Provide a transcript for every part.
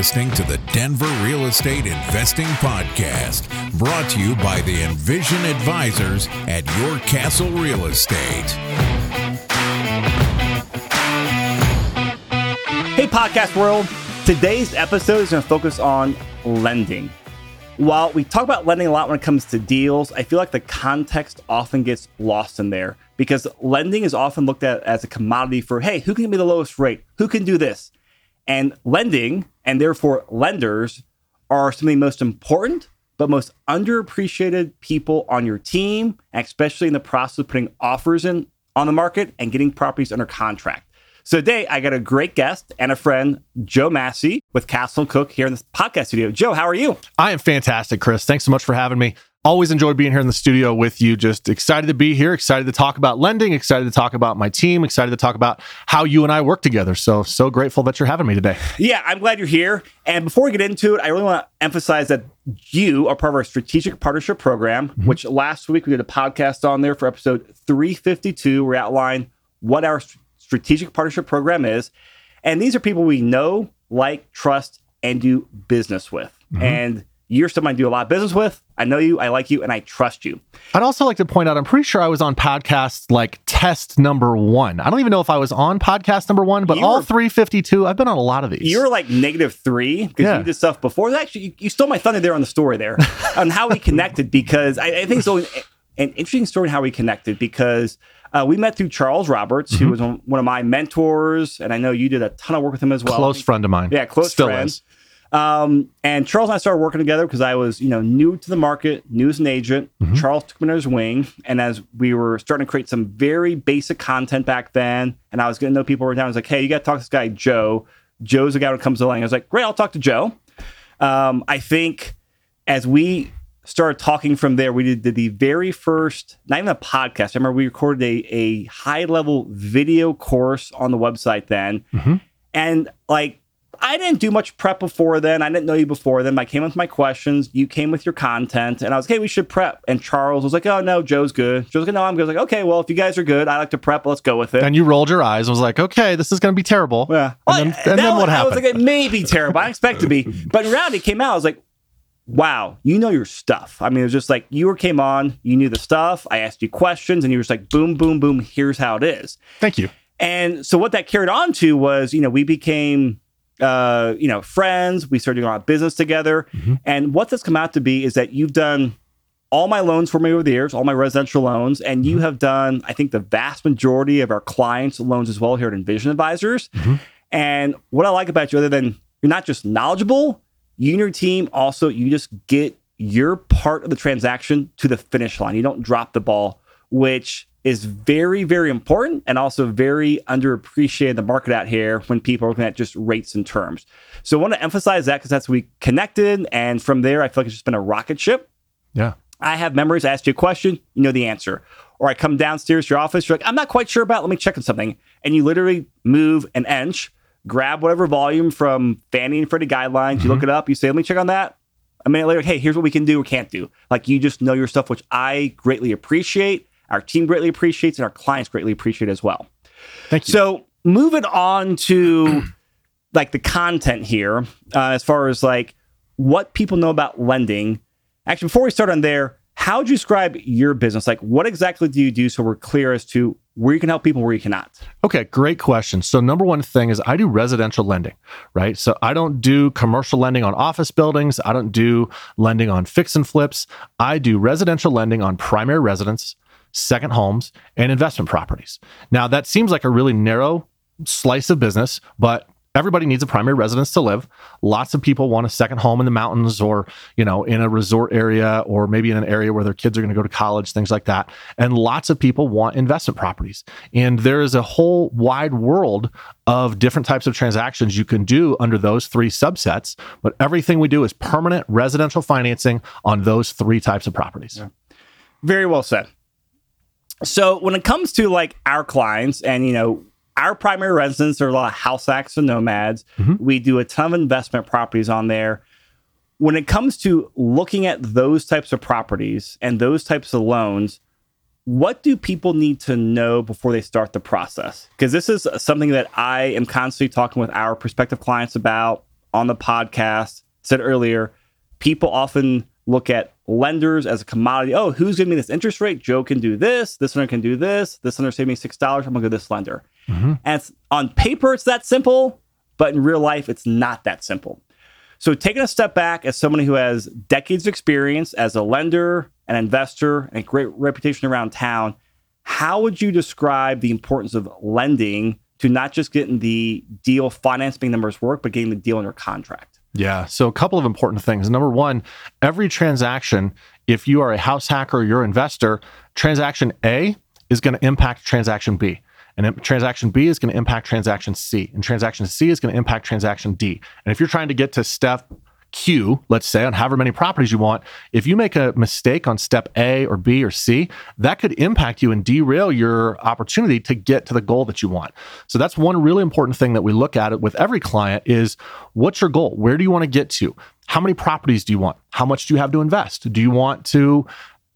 listening to the Denver Real Estate Investing Podcast, brought to you by the Envision Advisors at Your Castle Real Estate. Hey, podcast world. Today's episode is going to focus on lending. While we talk about lending a lot when it comes to deals, I feel like the context often gets lost in there because lending is often looked at as a commodity for, hey, who can give me the lowest rate? Who can do this? And lending, and therefore lenders, are some of the most important but most underappreciated people on your team, especially in the process of putting offers in on the market and getting properties under contract. So today I got a great guest and a friend, Joe Massey with Castle and Cooke here in this podcast studio. Joe, how are you? I am fantastic, Chris. Thanks so much for having me. Always enjoy being here in the studio with you. Just excited to be here, excited to talk about lending, excited to talk about my team, excited to talk about how you and I work together. So, so grateful that you're having me today. Yeah, I'm glad you're here. And before we get into it, I really want to emphasize that you are part of our strategic partnership program, mm-hmm. which last week we did a podcast on there for episode 352. We outlined what our strategic partnership program is. And these are people we know, like, trust, and do business with. Mm-hmm. And you're someone I do a lot of business with. I know you, I like you, and I trust you. I'd also like to point out, I'm pretty sure I was on podcast like test number one. I don't even know if I was on podcast number one, but you all were, 352, I've been on a lot of these. You're like negative three because yeah. you did stuff before. Actually, you, you, stole my thunder there on the story there on how we connected because I, I think it's an interesting story how we connected because uh, we met through Charles Roberts, mm-hmm. who was one of my mentors, and I know you did a ton of work with him as well. Close friend of mine. Yeah, close Still friend. Is. Um, and Charles and I started working together because I was, you know, new to the market, new as an agent. Mm-hmm. Charles took me under his wing, and as we were starting to create some very basic content back then, and I was getting to know people around I was like, "Hey, you got to talk to this guy Joe. Joe's the guy who comes along." I was like, "Great, I'll talk to Joe." Um, I think as we started talking from there, we did, did, the very first, not even a podcast. I remember we recorded a, a high level video course on the website then, mm-hmm. and like I didn't do much prep before then. I didn't know you before then. I came with my questions. You came with your content, and I was like, "Hey, we should prep." And Charles was like, "Oh no, Joe's good." Joe's like, "No, I'm good." I was like, "Okay, well, if you guys are good, I like to prep. Let's go with it." And you rolled your eyes. I was like, "Okay, this is going to be terrible." Yeah. And, then, and then, what happened? I was like, "It may be terrible. I expect to be," but in reality, it came out. I was like, wow, you know your stuff. I mean, it was just like you came on, you knew the stuff. I asked you questions, and you were just like, boom, boom, boom. Here's how it is. Thank you. And so what that carried on to was, you know, we became uh, you know, friends. We started doing a lot of business together. Mm-hmm. And what this come out to be is that you've done all my loans for me over the years, all my residential loans, and you mm-hmm. have done, I think, the vast majority of our clients' loans as well here at Envision Advisors. Mm-hmm. And what I like about you, other than you're not just knowledgeable, you and your team also, you just get your part of the transaction to the finish line. You don't drop the ball, which is very, very important and also very underappreciated in the market out here when people are looking at just rates and terms. So I want to emphasize that because that's we connected. And from there, I feel like it's just been a rocket ship. Yeah. I have memories. I ask you a question, you know the answer. Or I come downstairs to your office, you're like, I'm not quite sure about, let me check on something. And you literally move an inch, grab whatever volume from Fannie and Freddie guidelines, mm-hmm. you look mm-hmm. it up, you say, let me check on that. A minute later, hey, here's what we can do or can't do. Like you just know your stuff, which I greatly appreciate our team greatly appreciates and our clients greatly appreciate as well. Thank you. So moving on to like the content here, uh, as far as like what people know about lending. Actually, before we start on there, how would you describe your business? Like, what exactly do you do so we're clear as to where you can help people, where you cannot? Okay, great question. So, number one thing is I do residential lending, right? So, I don't do commercial lending on office buildings. I don't do lending on fix and flips. I do residential lending on primary residence, second homes, and investment properties. Now, that seems like a really narrow slice of business, but everybody needs a primary residence to live. Lots of people want a second home in the mountains or, you know, in a resort area or maybe in an area where their kids are going to go to college, things like that. And lots of people want investment properties. And there is a whole wide world of different types of transactions you can do under those three subsets, but everything we do is permanent residential financing on those three types of properties. Yeah. Very well said. So when it comes to like our clients and you know our primary residents are a lot of house hacks and nomads. Mm-hmm. We do a ton of investment properties on there. When it comes to looking at those types of properties and those types of loans, what do people need to know before they start the process? Because this is something that I am constantly talking with our prospective clients about on the podcast said earlier, people often look at lenders as a commodity. Oh, who's giving me this interest rate? Joe can do this. This lender can do this. This lender saved me six dollars. I'm gonna go to this lender. Mm-hmm. And it's, on paper, it's that simple, but in real life, it's not that simple. So taking a step back as someone who has decades of experience as a lender, an investor, and a great reputation around town, how would you describe the importance of lending to not just getting the deal financing numbers work, but getting the deal under contract? Yeah. So a couple of important things. Number one, every transaction, if you are a house hacker or you're investor, transaction A is going to impact transaction B. And transaction B is going to impact transaction C. And transaction C is going to impact transaction D. And if you're trying to get to step Q, let's say, on however many properties you want, if you make a mistake on step A or B or C, that could impact you and derail your opportunity to get to the goal that you want. So that's one really important thing that we look at it with every client is what's your goal? Where do you want to get to? How many properties do you want? How much do you have to invest? Do you want to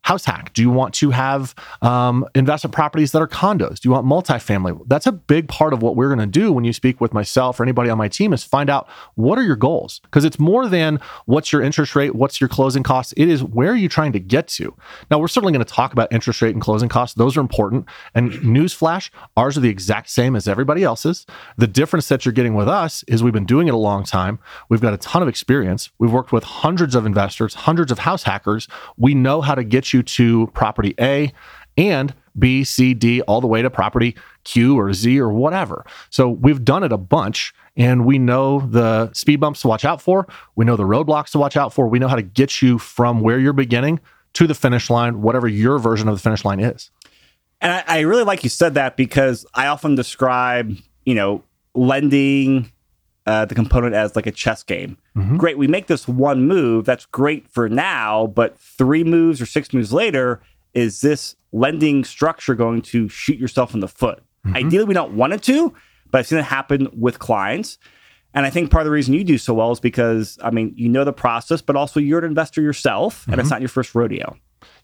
house hack? Do you want to have um, investment properties that are condos? Do you want multifamily? That's a big part of what we're going to do when you speak with myself or anybody on my team is find out what are your goals? Because it's more than what's your interest rate, what's your closing costs. It is where are you trying to get to? Now, we're certainly going to talk about interest rate and closing costs. Those are important. And newsflash, ours are the exact same as everybody else's. The difference that you're getting with us is we've been doing it a long time. We've got a ton of experience. We've worked with hundreds of investors, hundreds of house hackers. We know how to get you you to property A and B, C, D, all the way to property Q or Z or whatever. So we've done it a bunch and we know the speed bumps to watch out for. We know the roadblocks to watch out for. We know how to get you from where you're beginning to the finish line, whatever your version of the finish line is. And I, really like you said that because I often describe, you know, lending uh, the component as like a chess game. Mm-hmm. Great, we make this one move. That's great for now, but three moves or six moves later, is this lending structure going to shoot yourself in the foot? Mm-hmm. Ideally, we don't want it to, but I've seen it happen with clients. And I think part of the reason you do so well is because, I mean, you know the process, but also you're an investor yourself, mm-hmm. and it's mm-hmm. not your first rodeo.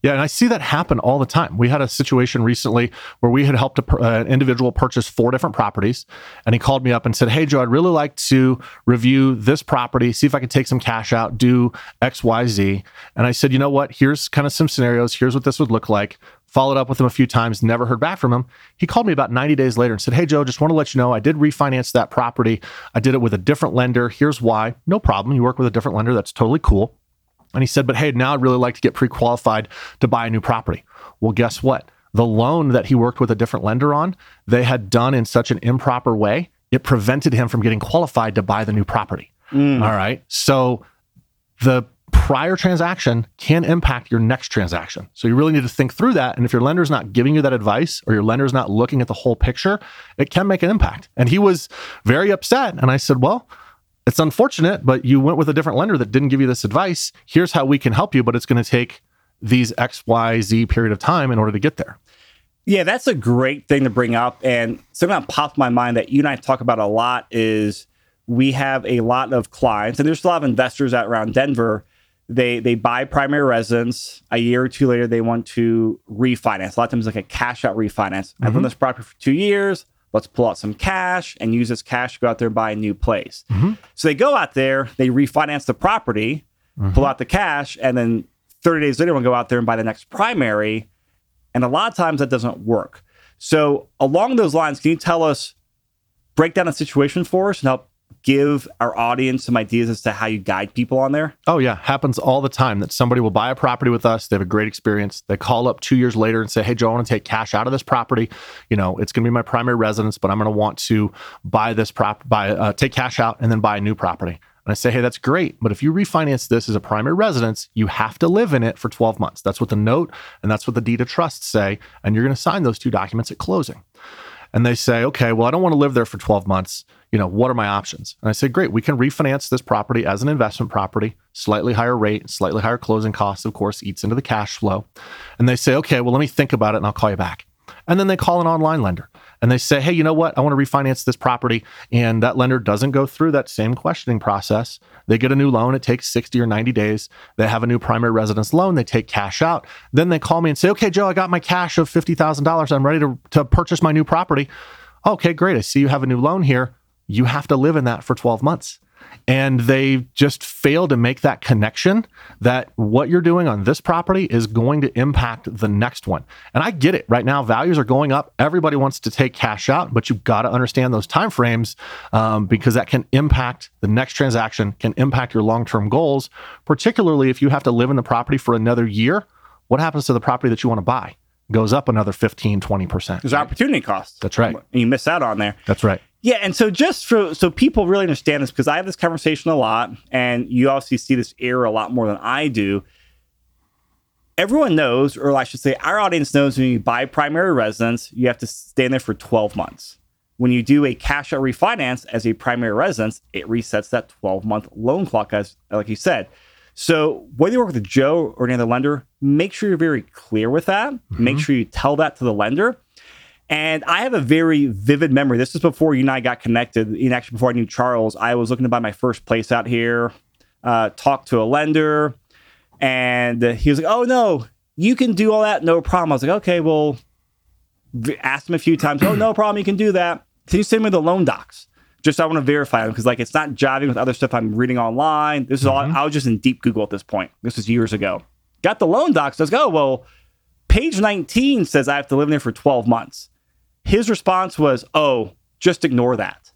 Yeah, and I see that happen all the time. We had a situation recently where we had helped a, uh, an individual purchase four different properties, and he called me up and said, "Hey, Joe, I'd really like to review this property, see if I could take some cash out, do X, Y, Z." And I said, "You know what? Here's kind of some scenarios. Here's what this would look like." Followed up with him a few times, never heard back from him. He called me about 90 days later and said, Hey, Joe, just want to let you know I did refinance that property. I did it with a different lender. Here's why. No problem. You work with a different lender. That's totally cool. And he said, But hey, now I'd really like to get pre qualified to buy a new property. Well, guess what? The loan that he worked with a different lender on, they had done in such an improper way, it prevented him from getting qualified to buy the new property. Mm. All right. So the prior transaction can impact your next transaction. So you really need to think through that. And if your lender's not giving you that advice or your lender's not looking at the whole picture, it can make an impact. And he was very upset. And I said, Well, it's unfortunate, but you went with a different lender that didn't give you this advice. Here's how we can help you, but it's going to take these X, Y, Z period of time in order to get there. Yeah, that's a great thing to bring up. And something that popped my mind that you and I talk about a lot is we have a lot of clients, and there's a lot of investors out around Denver. They they buy primary residence. A year or two later, they want to refinance. A lot of times, like a cash out refinance. Mm-hmm. I've owned this property for two years let's pull out some cash and use this cash to go out there and buy a new place. Mm-hmm. So they go out there, they refinance the property, mm-hmm. pull out the cash, and then 30 days later, we'll go out there and buy the next primary. And a lot of times that doesn't work. So along those lines, can you tell us, break down a situation for us and help give our audience some ideas as to how you guide people on there? Oh, yeah. Happens all the time that somebody will buy a property with us. They have a great experience. They call up two years later and say, Hey, Joe, I want to take cash out of this property. You know, it's going to be my primary residence, but I'm going to want to buy this prop, buy, uh, take cash out and then buy a new property. And I say, hey, that's great. But if you refinance this as a primary residence, you have to live in it for 12 months. That's what the note and that's what the deed of trust say. And you're going to sign those two documents at closing. And they say, okay, well, I don't want to live there for 12 months you know, what are my options? And I said, great, we can refinance this property as an investment property, slightly higher rate, slightly higher closing costs, of course, eats into the cash flow. And they say, okay, well, let me think about it and I'll call you back. And then they call an online lender and they say, hey, you know what? I want to refinance this property. And that lender doesn't go through that same questioning process. They get a new loan. It takes 60 or 90 days. They have a new primary residence loan. They take cash out. Then they call me and say, okay, Joe, I got my cash of $50,000. I'm ready to, to purchase my new property. Okay, great. I see you have a new loan here you have to live in that for 12 months. And they just fail to make that connection that what you're doing on this property is going to impact the next one. And I get it. Right now, values are going up. Everybody wants to take cash out, but you've got to understand those timeframes um, because that can impact the next transaction, can impact your long-term goals, particularly if you have to live in the property for another year. What happens to the property that you want to buy? Goes up another 15, 20%. There's opportunity costs. That's right. You miss out on there. That's right. Yeah, and so just for so people really understand this because I have this conversation a lot, and you obviously see this error a lot more than I do. Everyone knows, or I should say, our audience knows when you buy primary residence, you have to stay in there for 12 months. When you do a cash out refinance as a primary residence, it resets that 12 month loan clock, as like you said. So whether you work with Joe or any other lender, make sure you're very clear with that. Mm-hmm. Make sure you tell that to the lender and I have a very vivid memory. This is before you and I got connected. And actually, before I knew Charles, I was looking to buy my first place out here, uh, talked to a lender, and he was like, Oh, no, you can do all that. No problem. I was like, Okay, well, asked him a few times. oh, no problem. You can do that. Can you send me the loan docs? Just so I want to verify them because, like, it's not jiving with other stuff I'm reading online. This is mm-hmm. all, I was just in deep Google at this point. This was years ago. Got the loan docs. Let's go. Well, page 19 says I have to live in there for 12 months. His response was, "Oh, just ignore that."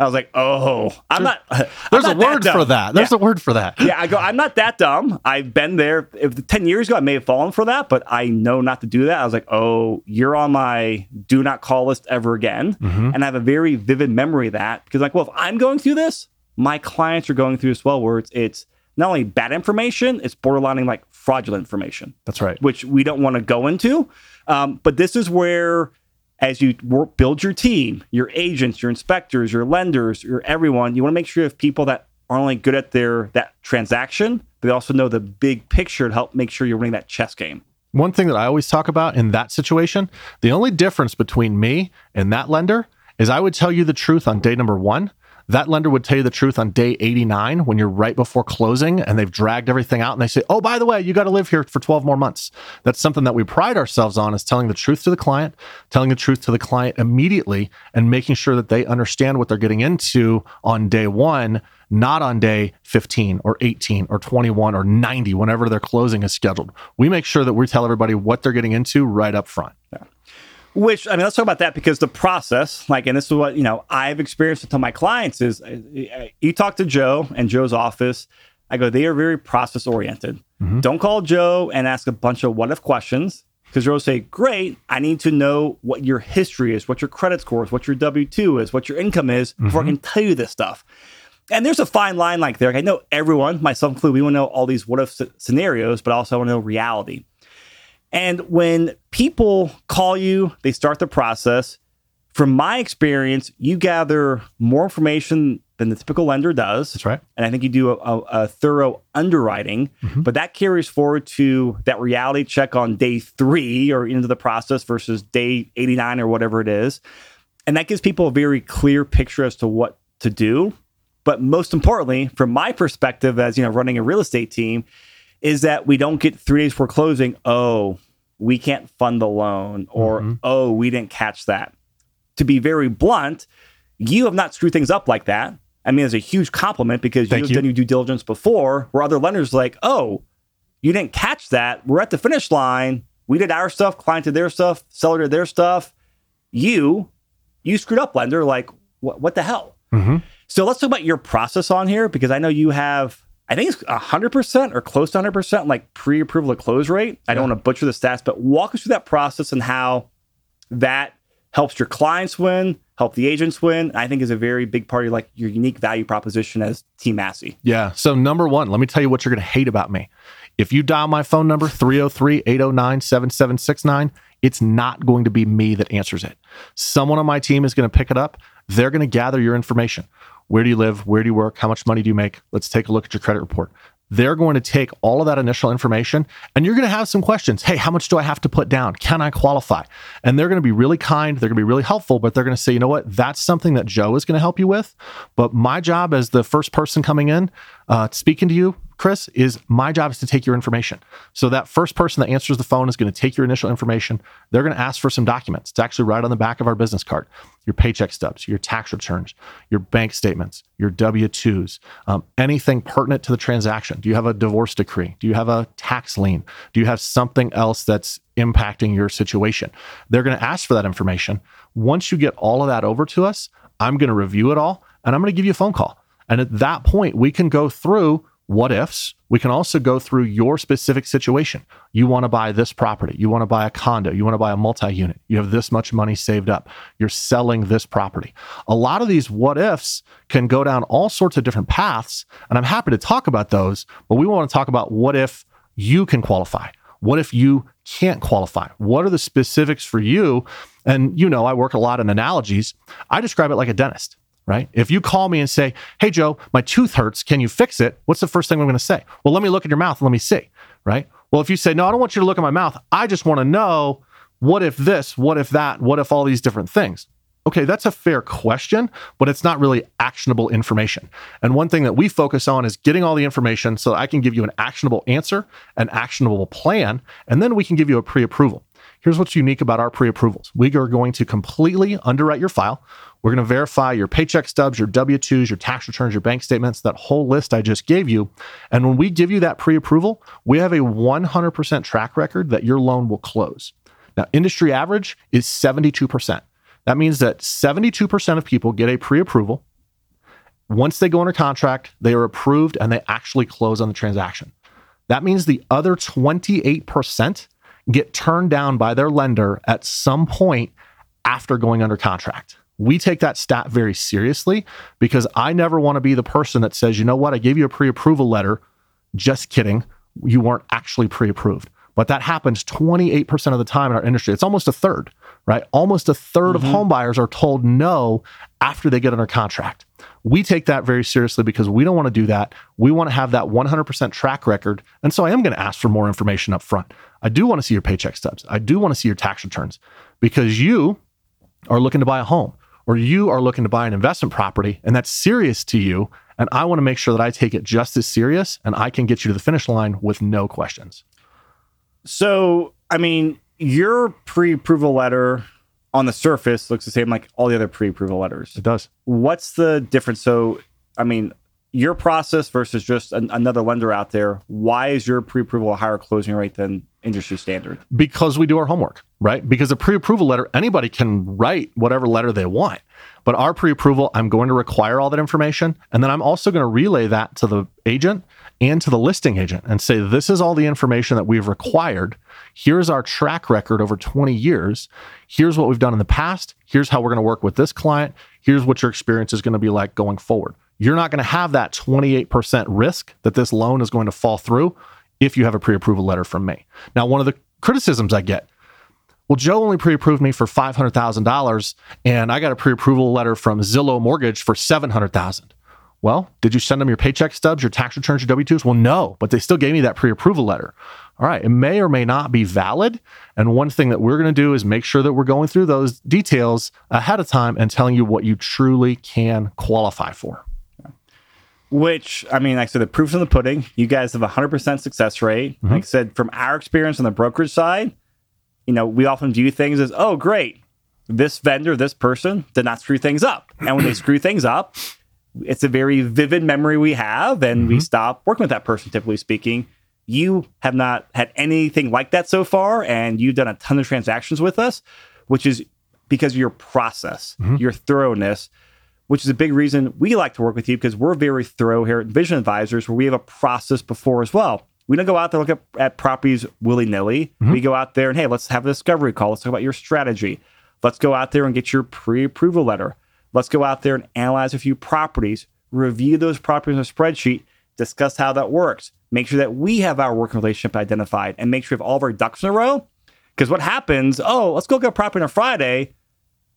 I was like, "Oh, I'm not." There's I'm not a word for that. There's yeah. a word for that. yeah, I go. I'm not that dumb. I've been there. If ten years ago, I may have fallen for that, but I know not to do that. I was like, "Oh, you're on my do not call list ever again," mm-hmm. and I have a very vivid memory of that because, like, well, if I'm going through this, my clients are going through as well, where it's it's not only bad information, it's borderlining like fraudulent information. That's right. Which we don't want to go into. Um, but this is where as you work, build your team, your agents, your inspectors, your lenders, your everyone, you want to make sure you have people that are only good at their that transaction, but they also know the big picture to help make sure you're winning that chess game. One thing that I always talk about in that situation, the only difference between me and that lender is I would tell you the truth on day number one that lender would tell you the truth on day 89 when you're right before closing and they've dragged everything out and they say, oh, by the way, you got to live here for 12 more months. That's something that we pride ourselves on is telling the truth to the client, telling the truth to the client immediately, and making sure that they understand what they're getting into on day one not on day 15 or 18 or 21 or 90, whenever their closing is scheduled. We make sure that we tell everybody what they're getting into right up front. Yeah. Which I mean, let's talk about that because the process, like, and this is what you know I've experienced to tell my clients is uh, you talk to Joe and Joe's office. I go, they are very process oriented. Mm-hmm. Don't call Joe and ask a bunch of what if questions because Joe will say, Great, I need to know what your history is, what your credit score is, what your W 2 is, what your income is before mm-hmm. I can tell you this stuff. And there's a fine line like there. Like I know everyone, myself included, we want to know all these what if scenarios, but also I want to know reality. And when people call you, they start the process. From my experience, you gather more information than the typical lender does. That's right. And I think you do a, a, a thorough underwriting, mm-hmm. but that carries forward to that reality check on day three or into the process versus day 89 or whatever it is. And that gives people a very clear picture as to what to do. But most importantly, from my perspective as you know, running a real estate team, is that we don't get three days before closing. Oh, we can't fund the loan, or mm-hmm. oh, we didn't catch that. To be very blunt, you have not screwed things up like that. I mean, it's a huge compliment because Thank you've you. done your due diligence before, where other lenders like, oh, you didn't catch that. We're at the finish line. We did our stuff, client did their stuff, seller did their stuff. You, you screwed up, lender. Like, what, what the hell? Mm-hmm. So let's talk about your process on here because I know you have I think it's 100% or close to 100% like pre approval to close rate. I don't want to butcher the stats, but walk us through that process and how that helps your clients win, help the agents win. I think is a very big part of like your unique value proposition as Team Massey. Yeah. So number one, let me tell you what you're going to hate about me. If you dial my phone number 303-809-7769, it's not going to be me that answers it. Someone on my team is going to pick it up. They're going to gather your information. Where do you live? Where do you work? How much money do you make? Let's take a look at your credit report. They're going to take all of that initial information and you're going to have some questions. Hey, how much do I have to put down? Can I qualify? And they're going to be really kind. They're going to be really helpful, but they're going to say, you know what? That's something that Joe is going to help you with. But my job as the first person coming in, uh, speaking to you, Chris, is my job is to take your information. So that first person that answers the phone is going to take your initial information. They're going to ask for some documents. It's actually right on the back of our business card your paycheck stubs, your tax returns, your bank statements, your W 2s, um, anything pertinent to the transaction. Do you have a divorce decree? Do you have a tax lien? Do you have something else that's impacting your situation? They're going to ask for that information. Once you get all of that over to us, I'm going to review it all and I'm going to give you a phone call. And at that point, we can go through what ifs. We can also go through your specific situation. You want to buy this property. You want to buy a condo. You want to buy a multi unit. You have this much money saved up. You're selling this property. A lot of these what ifs can go down all sorts of different paths. And I'm happy to talk about those, but we want to talk about what if you can qualify. What if you can't qualify? What are the specifics for you? And you know, I work a lot in analogies. I describe it like a dentist right? If you call me and say, Hey, Joe, my tooth hurts. Can you fix it? What's the first thing I'm going to say? Well, let me look at your mouth. And let me see, right? Well, if you say, No, I don't want you to look at my mouth. I just want to know what if this, what if that, what if all these different things? Okay, that's a fair question, but it's not really actionable information. And one thing that we focus on is getting all the information so I can give you an actionable answer, an actionable plan, and then we can give you a pre approval. Here's what's unique about our pre approvals we are going to completely underwrite your file. We're going to verify your paycheck stubs, your W 2s, your tax returns, your bank statements, that whole list I just gave you. And when we give you that pre approval, we have a 100% track record that your loan will close. Now, industry average is 72%. That means that 72% of people get a pre approval. Once they go under contract, they are approved and they actually close on the transaction. That means the other 28% get turned down by their lender at some point after going under contract we take that stat very seriously because I never want to be the person that says, you know what, I gave you a pre approval letter. Just kidding. You weren't actually pre approved. But that happens 28% of the time in our industry. It's almost a third, right? Almost a 3rd mm-hmm. of home buyers are told no after they get under contract. We take that very seriously because we don't want to do that. We want to have that 100% track record. And so I am going to ask for more information up front. I do want to see your paycheck stubs. I do want to see your tax returns because you are looking to buy a home or you are looking to buy an investment property and that's serious to you. And I want to make sure that I take it just as serious and I can get you to the finish line with no questions. So, I mean, your pre approval letter on the surface looks the same like all the other pre approval letters. It does. What's the difference? So, I mean, your process versus just an, another lender out there, why is your pre approval a higher closing rate than industry standard? Because we do our homework, right? Because a pre approval letter, anybody can write whatever letter they want. But our pre approval, I'm going to require all that information. And then I'm also going to relay that to the agent and to the listing agent and say, this is all the information that we've required. Here's our track record over 20 years. Here's what we've done in the past. Here's how we're going to work with this client. Here's what your experience is going to be like going forward. You're not going to have that 28% risk that this loan is going to fall through if you have a pre approval letter from me. Now, one of the criticisms I get well, Joe only pre approved me for $500,000 and I got a pre approval letter from Zillow Mortgage for 700000 Well, did you send them your paycheck stubs, your tax returns, your W 2s? Well, no, but they still gave me that pre approval letter. All right, it may or may not be valid. And one thing that we're going to do is make sure that we're going through those details ahead of time and telling you what you truly can qualify for. Which I mean, like I said, the proof's in the pudding. You guys have a hundred percent success rate. Mm-hmm. Like I said, from our experience on the brokerage side, you know, we often view things as, oh, great, this vendor, this person did not screw things up. And when they screw things up, it's a very vivid memory we have, and mm-hmm. we stop working with that person, typically speaking. You have not had anything like that so far, and you've done a ton of transactions with us, which is because of your process, mm-hmm. your thoroughness, which is a big reason we like to work with you because we're very thorough here at Envision Advisors, where we have a process before as well. We don't go out there look at, at properties willy nilly. Mm-hmm. We go out there and hey, let's have a discovery call. Let's talk about your strategy. Let's go out there and get your pre approval letter. Let's go out there and analyze a few properties, review those properties in a spreadsheet, discuss how that works, make sure that we have our working relationship identified, and make sure we have all of our ducks in a row. Because what happens, oh, let's go get a property on a Friday.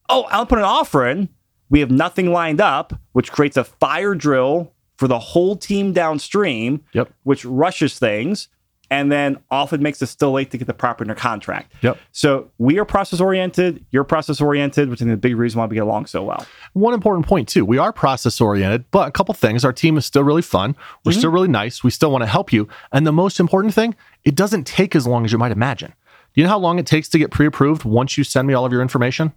Oh, I'll put an offer in we have nothing lined up, which creates a fire drill for the whole team downstream, yep. which rushes things. And then often makes it still late to get the property under contract. Yep. So we are process oriented. You're process oriented, which is the big reason why we get along so well. One important point too, we are process oriented, but a couple things. Our team is still really fun. We're mm-hmm. still really nice. We still want to help you. And the most important thing, it doesn't take as long as you might imagine. Do you know how long it takes to get pre-approved once you send me all of your information?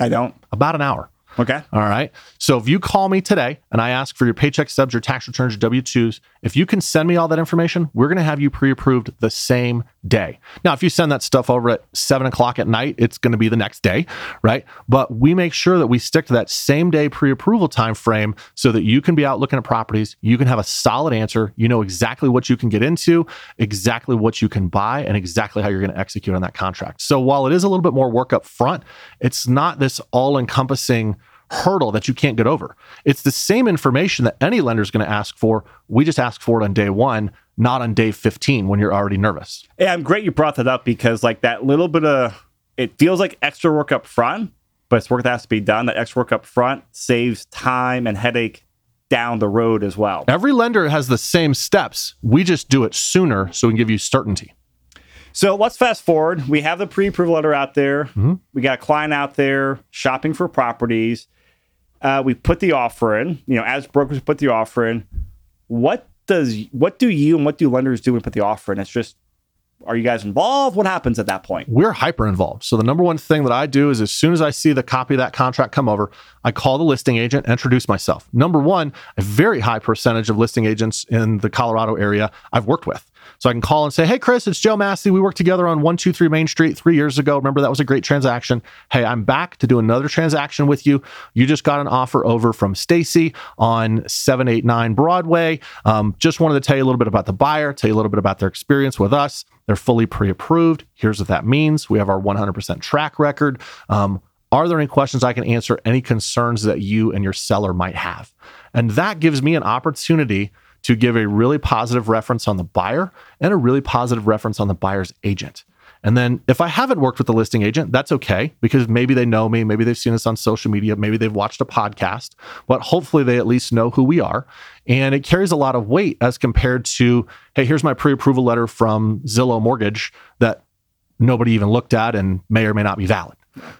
I don't. About an hour. Okay. All right. So if you call me today and I ask for your paycheck stubs, your tax returns, your W 2s, if you can send me all that information, we're going to have you pre approved the same day. Now, if you send that stuff over at seven o'clock at night, it's going to be the next day, right? But we make sure that we stick to that same day pre approval time frame so that you can be out looking at properties. You can have a solid answer. You know exactly what you can get into, exactly what you can buy, and exactly how you're going to execute on that contract. So while it is a little bit more work up front, it's not this all encompassing hurdle that you can't get over. It's the same information that any lender is going to ask for. We just ask for it on day one, not on day 15 when you're already nervous. Yeah, I'm great you brought that up because like that little bit of it feels like extra work up front, but it's work that has to be done. That extra work up front saves time and headache down the road as well. Every lender has the same steps. We just do it sooner so we can give you certainty. So let's fast forward. We have the pre-approval letter out there. Mm-hmm. We got a client out there shopping for properties. Uh, we put the offer in. You know, as brokers put the offer in. What does what do you and what do lenders do when put the offer in? It's just are you guys involved? What happens at that point? We're hyper involved. So the number one thing that I do is as soon as I see the copy of that contract come over, I call the listing agent, introduce myself. Number one, a very high percentage of listing agents in the Colorado area I've worked with. So I can call and say, Hey, Chris, it's Joe Massey. We worked together on 123 Main Street three years ago. Remember, that was a great transaction. Hey, I'm back to do another transaction with you. You just got an offer over from Stacy on 789 Broadway. Um, just wanted to tell you a little bit about the buyer, tell you a little bit about their experience with us. They're fully pre approved. Here's what that means we have our 100% track record. Um, are there any questions I can answer? Any concerns that you and your seller might have? And that gives me an opportunity to give a really positive reference on the buyer and a really positive reference on the buyer's agent. And then if I haven't worked with the listing agent, that's okay because maybe they know me, maybe they've seen us on social media, maybe they've watched a podcast, but hopefully they at least know who we are. And it carries a lot of weight as compared to, hey, here's my pre approval letter from Zillow Mortgage that nobody even looked at and may or may not be valid.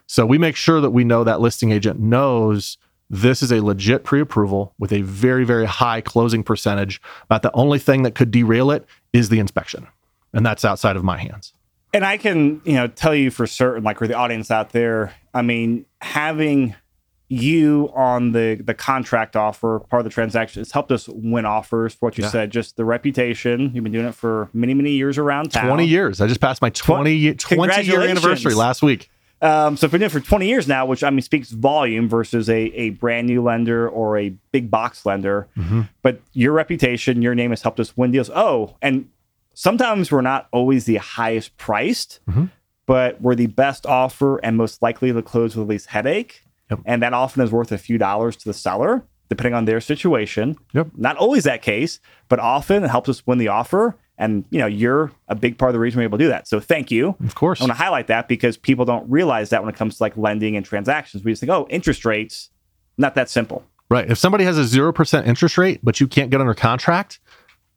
So we make sure that we know that listing agent knows this is a legit pre approval with a very, very high closing percentage. But the only thing that could derail it is the inspection. And that's outside of my hands. And I can, you know, tell you for certain, like for the audience out there, I mean, having you on the the contract offer part of the transaction has helped us win offers for what you Yeah. said just the reputation you've been doing it for many many years around town 20 years. I just passed my 20, 20 year anniversary last week. Um, so if been doing it for 20 years now, which I mean speaks volume versus a, a brand new lender or a big box lender, but your reputation, your name has helped us win deals. Oh, and sometimes we're not always the highest priced, but we're the best offer and most likely to close with the least headache. Yep. And that often is worth a few dollars to the seller, depending on their situation. Yep. Not always that case, but often it helps us win the offer. And you know, you're a big part of the reason we're able to do that. So thank you. Of course. I want to highlight that because people don't realize that when it comes to like lending and transactions. We just think, oh, interest rates, not that simple. Right. If somebody has a 0% interest rate, but you can't get under contract,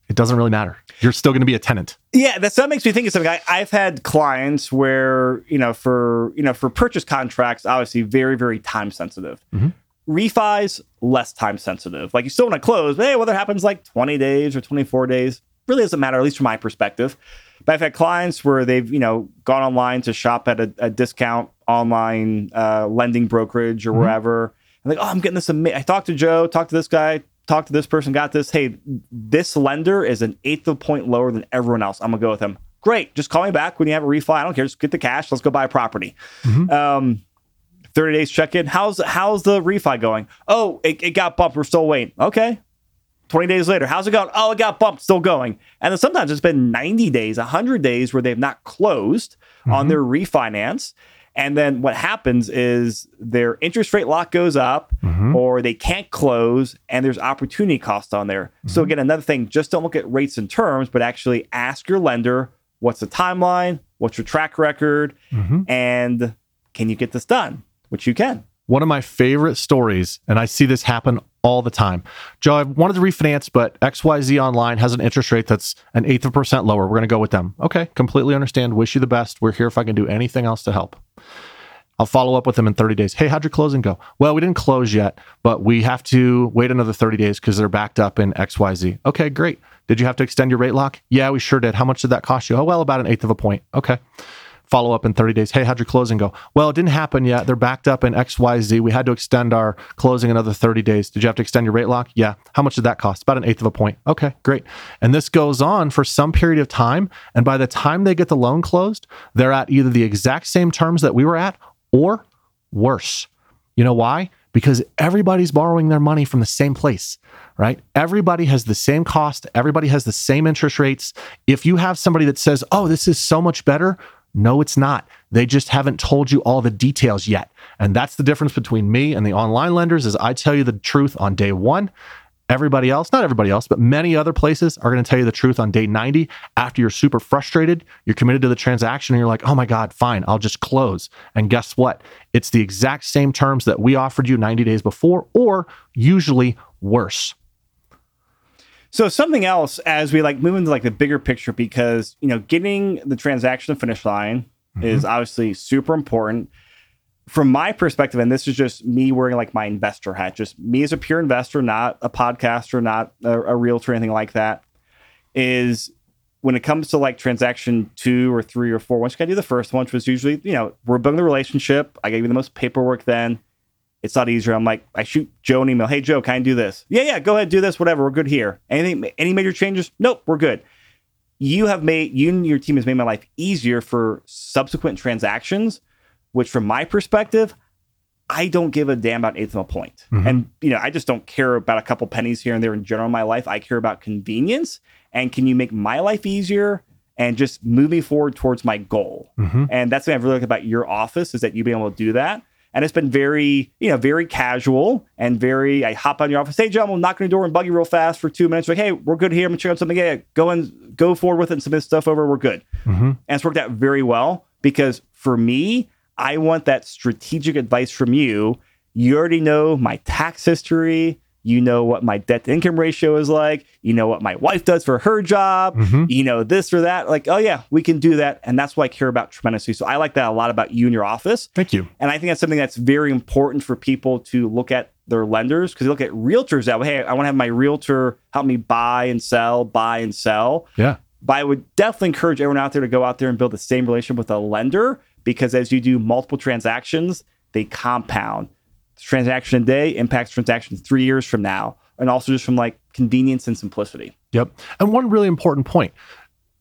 it doesn't really matter. You're still going to be a tenant. Yeah, that's that makes me think of something. I, I've had clients where you know for you know for purchase contracts, obviously very very time sensitive. Mm-hmm. Refis less time sensitive. Like you still want to close, but hey, whether it happens like twenty days or twenty four days really doesn't matter. At least from my perspective. But I've had clients where they've you know gone online to shop at a, a discount online uh, lending brokerage or wherever. And like, oh, I'm getting this. Ama- I talked to Joe, talked to this guy, talked to this person, got this. Hey, this lender is an eighth of a point lower than everyone else. I'm gonna go with him. Great. Just call me back when you have a refi. I don't care. Just get the cash. Let's go buy a property. Um, 30 days check in. How's how's the refi going? Oh, it, it got bumped. We're still waiting. Okay. 20 days later, how's it going? Oh, it got bumped, still going. And then sometimes it's been 90 days, 100 days where they've not closed on mm-hmm. their refinance. And then what happens is their interest rate lock goes up mm-hmm. or they can't close and there's opportunity cost on there. So, mm-hmm. again, another thing, just don't look at rates and terms, but actually ask your lender what's the timeline, what's your track record, and can you get this done? Which you can. One of my favorite stories, and I see this happen all the time. Joe, I wanted to refinance, but XYZ Online has an interest rate that's an eighth of a percent lower. We're going to go with them. Okay, completely understand. Wish you the best. We're here if I can do anything else to help. I'll follow up with them in 30 days. Hey, how'd your closing go? Well, we didn't close yet, but we have to wait another 30 days because they're backed up in XYZ. Okay, great. Did you have to extend your rate lock? Yeah, we sure did. How much did that cost you? Oh, well, about an eighth of a point. Okay. Follow up in 30 days. Hey, how'd your closing go? Well, it didn't happen yet. They're backed up in XYZ. We had to extend our closing another 30 days. Did you have to extend your rate lock? Yeah. How much did that cost? About an eighth of a point. Okay, great. And this goes on for some period of time. And by the time they get the loan closed, they're at either the exact same terms that we were at or worse. You know why? Because everybody's borrowing their money from the same place, right? Everybody has the same cost, everybody has the same interest rates. If you have somebody that says, "Oh, this is so much better," no, it's not. They just haven't told you all the details yet. And that's the difference between me and the online lenders is I tell you the truth on day 1 Everybody else, not everybody else, but many other places are going to tell you the truth on day 90 after you're super frustrated, you're committed to the transaction, and you're like, oh my God, fine, I'll just close. And guess what? It's the exact same terms that we offered you 90 days before, or usually worse. So something else as we like move into like the bigger picture because you know getting the transaction to finish line mm-hmm. is obviously super important from my perspective, and this is just me wearing like my investor hat, just me as a pure investor, not a podcaster, not a, a realtor, anything like that, is when it comes to like transaction two or three or four, once you gotta do the first one, which was usually, you know, we're building the relationship. I gave you the most paperwork then. It's not easier. I'm like, I shoot Joe an email. Hey Joe, can I do this? Yeah, yeah, go ahead, do this, whatever. We're good here. Anything any major changes? Nope, we're good. You have made you and your team has made my life easier for subsequent transactions which from my perspective, I don't give a damn about eighth of a point. Mm-hmm. And, you know, I just don't care about a couple pennies here and there in general in my life. I care about convenience and can you make my life easier and just move me forward towards my goal. Mm-hmm. And that's what I've really liked about your office is that you've been able to do that. And it's been very, you know, very casual and very. I hop on your office. Hey, John, we'll knock on your door and bug you real fast for two minutes. Like, hey, we're good here. I'm gonna check out something. Yeah, go and go forward with it and submit stuff over. We're good. Mm-hmm. And it's worked out very well because for me, I want that strategic advice from you. You already know my tax history. You know what my debt to income ratio is like. You know what my wife does for her job. Mm-hmm. You know this or that. Like, oh, yeah, we can do that. And that's what I care about tremendously. So I like that a lot about you and your office. Thank you. And I think that's something that's very important for people to look at their lenders because they look at realtors that way. Hey, I want to have my realtor help me buy and sell, buy and sell. Yeah. But I would definitely encourage everyone out there to go out there and build the same relationship with a lender because as you do multiple transactions, they compound. Transaction a day impacts transactions three years from now, and also just from like convenience and simplicity. Yep. And one really important point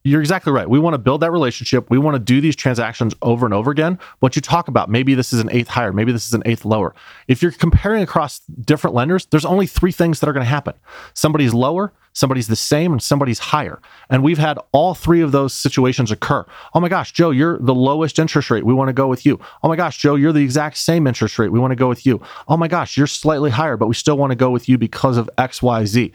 you're exactly right. We want to build that relationship. We want to do these transactions over and over again. What you talk about, maybe this is an eighth higher, maybe this is an eighth lower. If you're comparing across different lenders, there's only three things that are going to happen somebody's lower, somebody's the same, and somebody's higher. And we've had all three of those situations occur. Oh my gosh, Joe, you're the lowest interest rate. We want to go with you. Oh my gosh, Joe, you're the exact same interest rate. We want to go with you. Oh my gosh, you're slightly higher, but we still want to go with you because of XYZ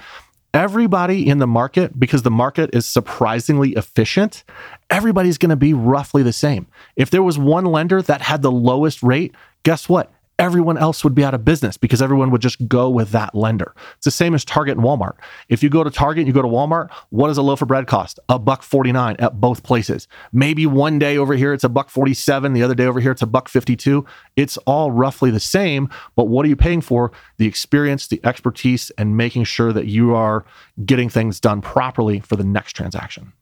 everybody in the market, because the market is surprisingly efficient, everybody's going to be roughly the same. If there was one lender that had the lowest rate, guess what? Everyone else would be out of business because everyone would just go with that lender. It's the same as Target and Walmart. If you go to Target and you go to Walmart, what does a loaf of bread cost? A buck 49 at both places. Maybe one day over here it's a buck 47, the other day over here it's a buck 52. It's all roughly the same, but what are you paying for? The experience, the expertise and making sure that you are getting things done properly for the next transaction.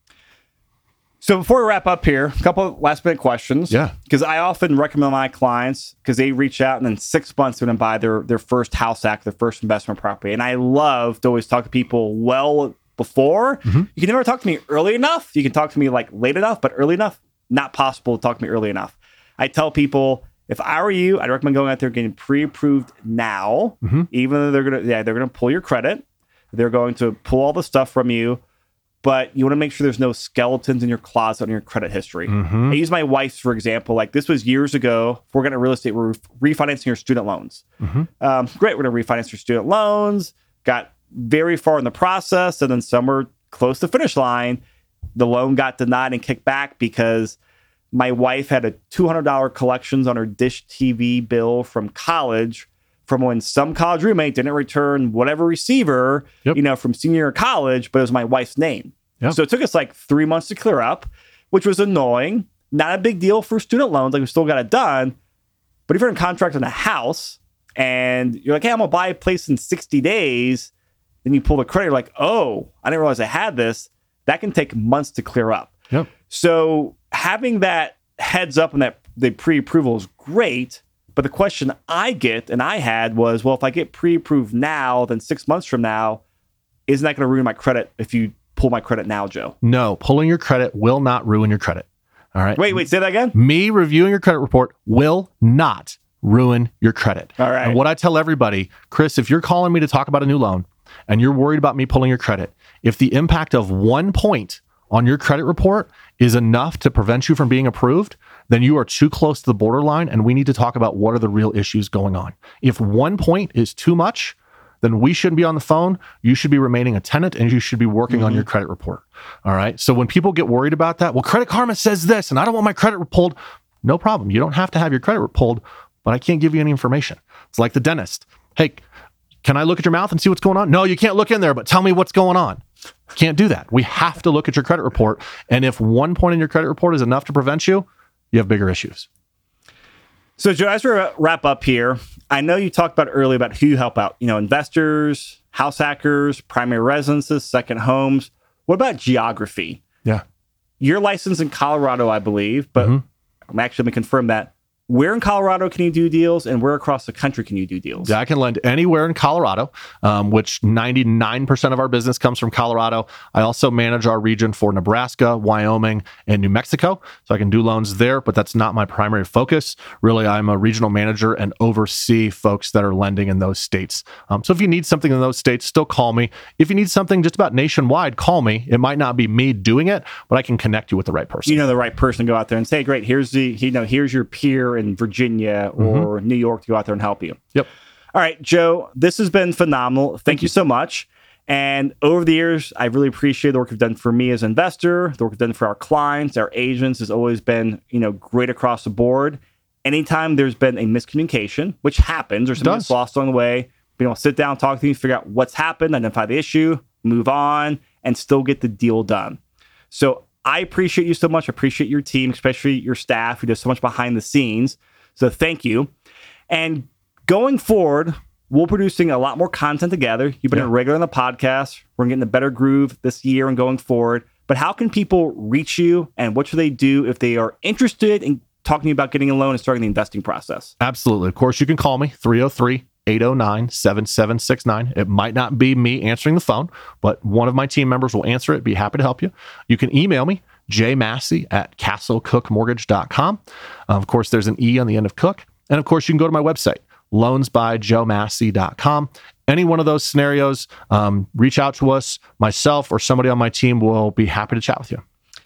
So before we wrap up here, a couple of last minute questions. Yeah. Because I often recommend my clients because they reach out and then six months they're going to buy their their first house hack, their first investment property. And I love to always talk to people well before. Mm-hmm. You can never talk to me early enough. You can talk to me like late enough, but early enough, not possible to talk to me early enough. I tell people if I were you, I'd recommend going out there getting pre-approved now, mm-hmm. even though they're gonna yeah, they're gonna pull your credit. They're going to pull all the stuff from you but you want to make sure there's no skeletons in your closet on your credit history. Mm-hmm. I use my wife's for example. Like this was years ago. If we're going to real estate, we're refinancing your student loans. Mm-hmm. Um, great, we're going to refinance your student loans. Got very far in the process, and then somewhere close to finish line, the loan got denied and kicked back because my wife had a $200 collections on her dish TV bill from college from when some college roommate didn't return whatever receiver, Yep. you know, from senior year of college, but it was my wife's name. Yep. So it took us like three months to clear up, which was annoying. Not a big deal for student loans. Like we still got it done. But if you're in contract on a house and you're like, hey, I'm gonna buy a place in 60 days, then you pull the credit, you're like, oh, I didn't realize I had this. That can take months to clear up. Yep. So having that heads up and that the pre-approval is great. But the question I get and I had was, well, if I get pre-approved now, then six months from now, isn't that going to ruin my credit if you pull my credit now, Joe? No, pulling your credit will not ruin your credit. All right. Wait, wait, say that again. Me reviewing your credit report will not ruin your credit. All right. And what I tell everybody, Chris, if you're calling me to talk about a new loan and you're worried about me pulling your credit, if the impact of one point on your credit report is enough to prevent you from being approved, then you are too close to the borderline and we need to talk about what are the real issues going on. If one point is too much, then we shouldn't be on the phone. You should be remaining a tenant and you should be working on your mm-hmm. credit report. All right. So when people get worried about that, well, Credit Karma says this and I don't want my credit pulled. No problem. You don't have to have your credit pulled, but I can't give you any information. It's like the dentist. Hey, can I look at your mouth and see what's going on? No, you can't look in there, but tell me what's going on. Can't do that. We have to look at your credit report. And if one point in your credit report is enough to prevent you, you have bigger issues. So, Joe, as we wrap up here, I know you talked about earlier about who you help out. You know, investors, house hackers, primary residences, second homes. What about geography? Yeah. You're licensed in Colorado, I believe, but mm-hmm. I'm actually going to confirm that. Where in Colorado can you do deals, and where across the country can you do deals? Yeah, I can lend anywhere in Colorado, um, which 99% of our business comes from Colorado. I also manage our region for Nebraska, Wyoming, and New Mexico. So I can do loans there, but that's not my primary focus. Really, I'm a regional manager and oversee folks that are lending in those states. Um, so if you need something in those states, still call me. If you need something just about nationwide, call me. It might not be me doing it, but I can connect you with the right person. you know the right person go out there and say, "Great, here's the you know here's your peer in Virginia mm-hmm. or New York to go out there and help you." Yep. All right, Joe, this has been phenomenal. Thank, you so much. And over the years, I really appreciate the work you've done for me as an investor, the work you've done for our clients, our agents has always been, you know, great across the board. Anytime there's been a miscommunication, which happens, or something that's lost along the way, being able to sit down, talk to you, figure out what's happened, identify the issue, move on, and still get the deal done. So I appreciate you so much. I appreciate your team, especially your staff who does so much behind the scenes. So thank you. And going forward, we're producing a lot more content together. You've been Yeah. a regular on the podcast. We're getting a better groove this year and going forward. But how can people reach you and what should they do if they are interested in talking to you about getting a loan and starting the investing process? Absolutely. Of course, you can call me 303 809 7769. It might not be me answering the phone, but one of my team members will answer it. Be happy to help you. You can email me, jmassey at castlecookemortgage.com. Of course, there's an E on the end of Cook. And of course, you can go to my website, loansbyjoemassey.com. Any one of those scenarios, um, reach out to us. Myself or somebody on my team will be happy to chat with you.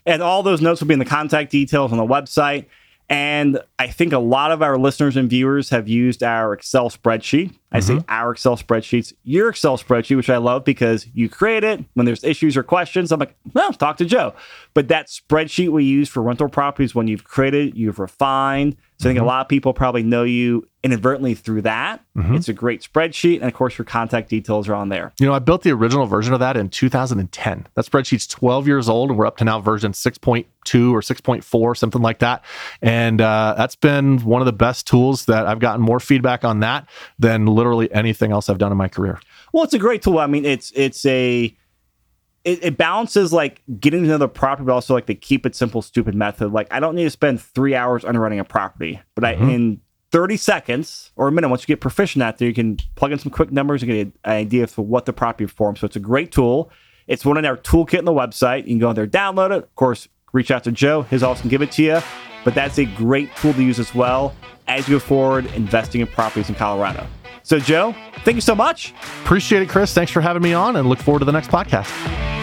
And all those notes will be in the contact details on the website. And I think a lot of our listeners and viewers have used our Excel spreadsheet. I say mm-hmm. our Excel spreadsheets, your Excel spreadsheet, which I love because you create it when there's issues or questions. I'm like, well, talk to Joe. But that spreadsheet we use for rental properties, when you've created, you've refined. So I think a mm-hmm. lot of people probably know you inadvertently through that. Mm-hmm. It's a great spreadsheet. And of course, your contact details are on there. You know, I built the original version of that in 2010. That spreadsheet's 12 years old, and we're up to now version 6.2 or 6.4, something like that. And uh, that's been one of the best tools that I've gotten more feedback on that than literally anything else I've done in my career. Well, it's a great tool. I mean, it's it's a it, it balances like getting to know the property, but also like the keep it simple, stupid method. Like I don't need to spend three hours underwriting a property, but I mm-hmm. in 30 seconds or a minute, once you get proficient at there, you can plug in some quick numbers and get an idea for what the property performs. So it's a great tool. It's one in our toolkit on the website. You can go in there, download it. Of course, reach out to Joe. His office can give it to you. But that's a great tool to use as well as you go forward investing in properties in Colorado. So, Joe, thank you so much. Appreciate it, Chris. Thanks for having me on and look forward to the next podcast.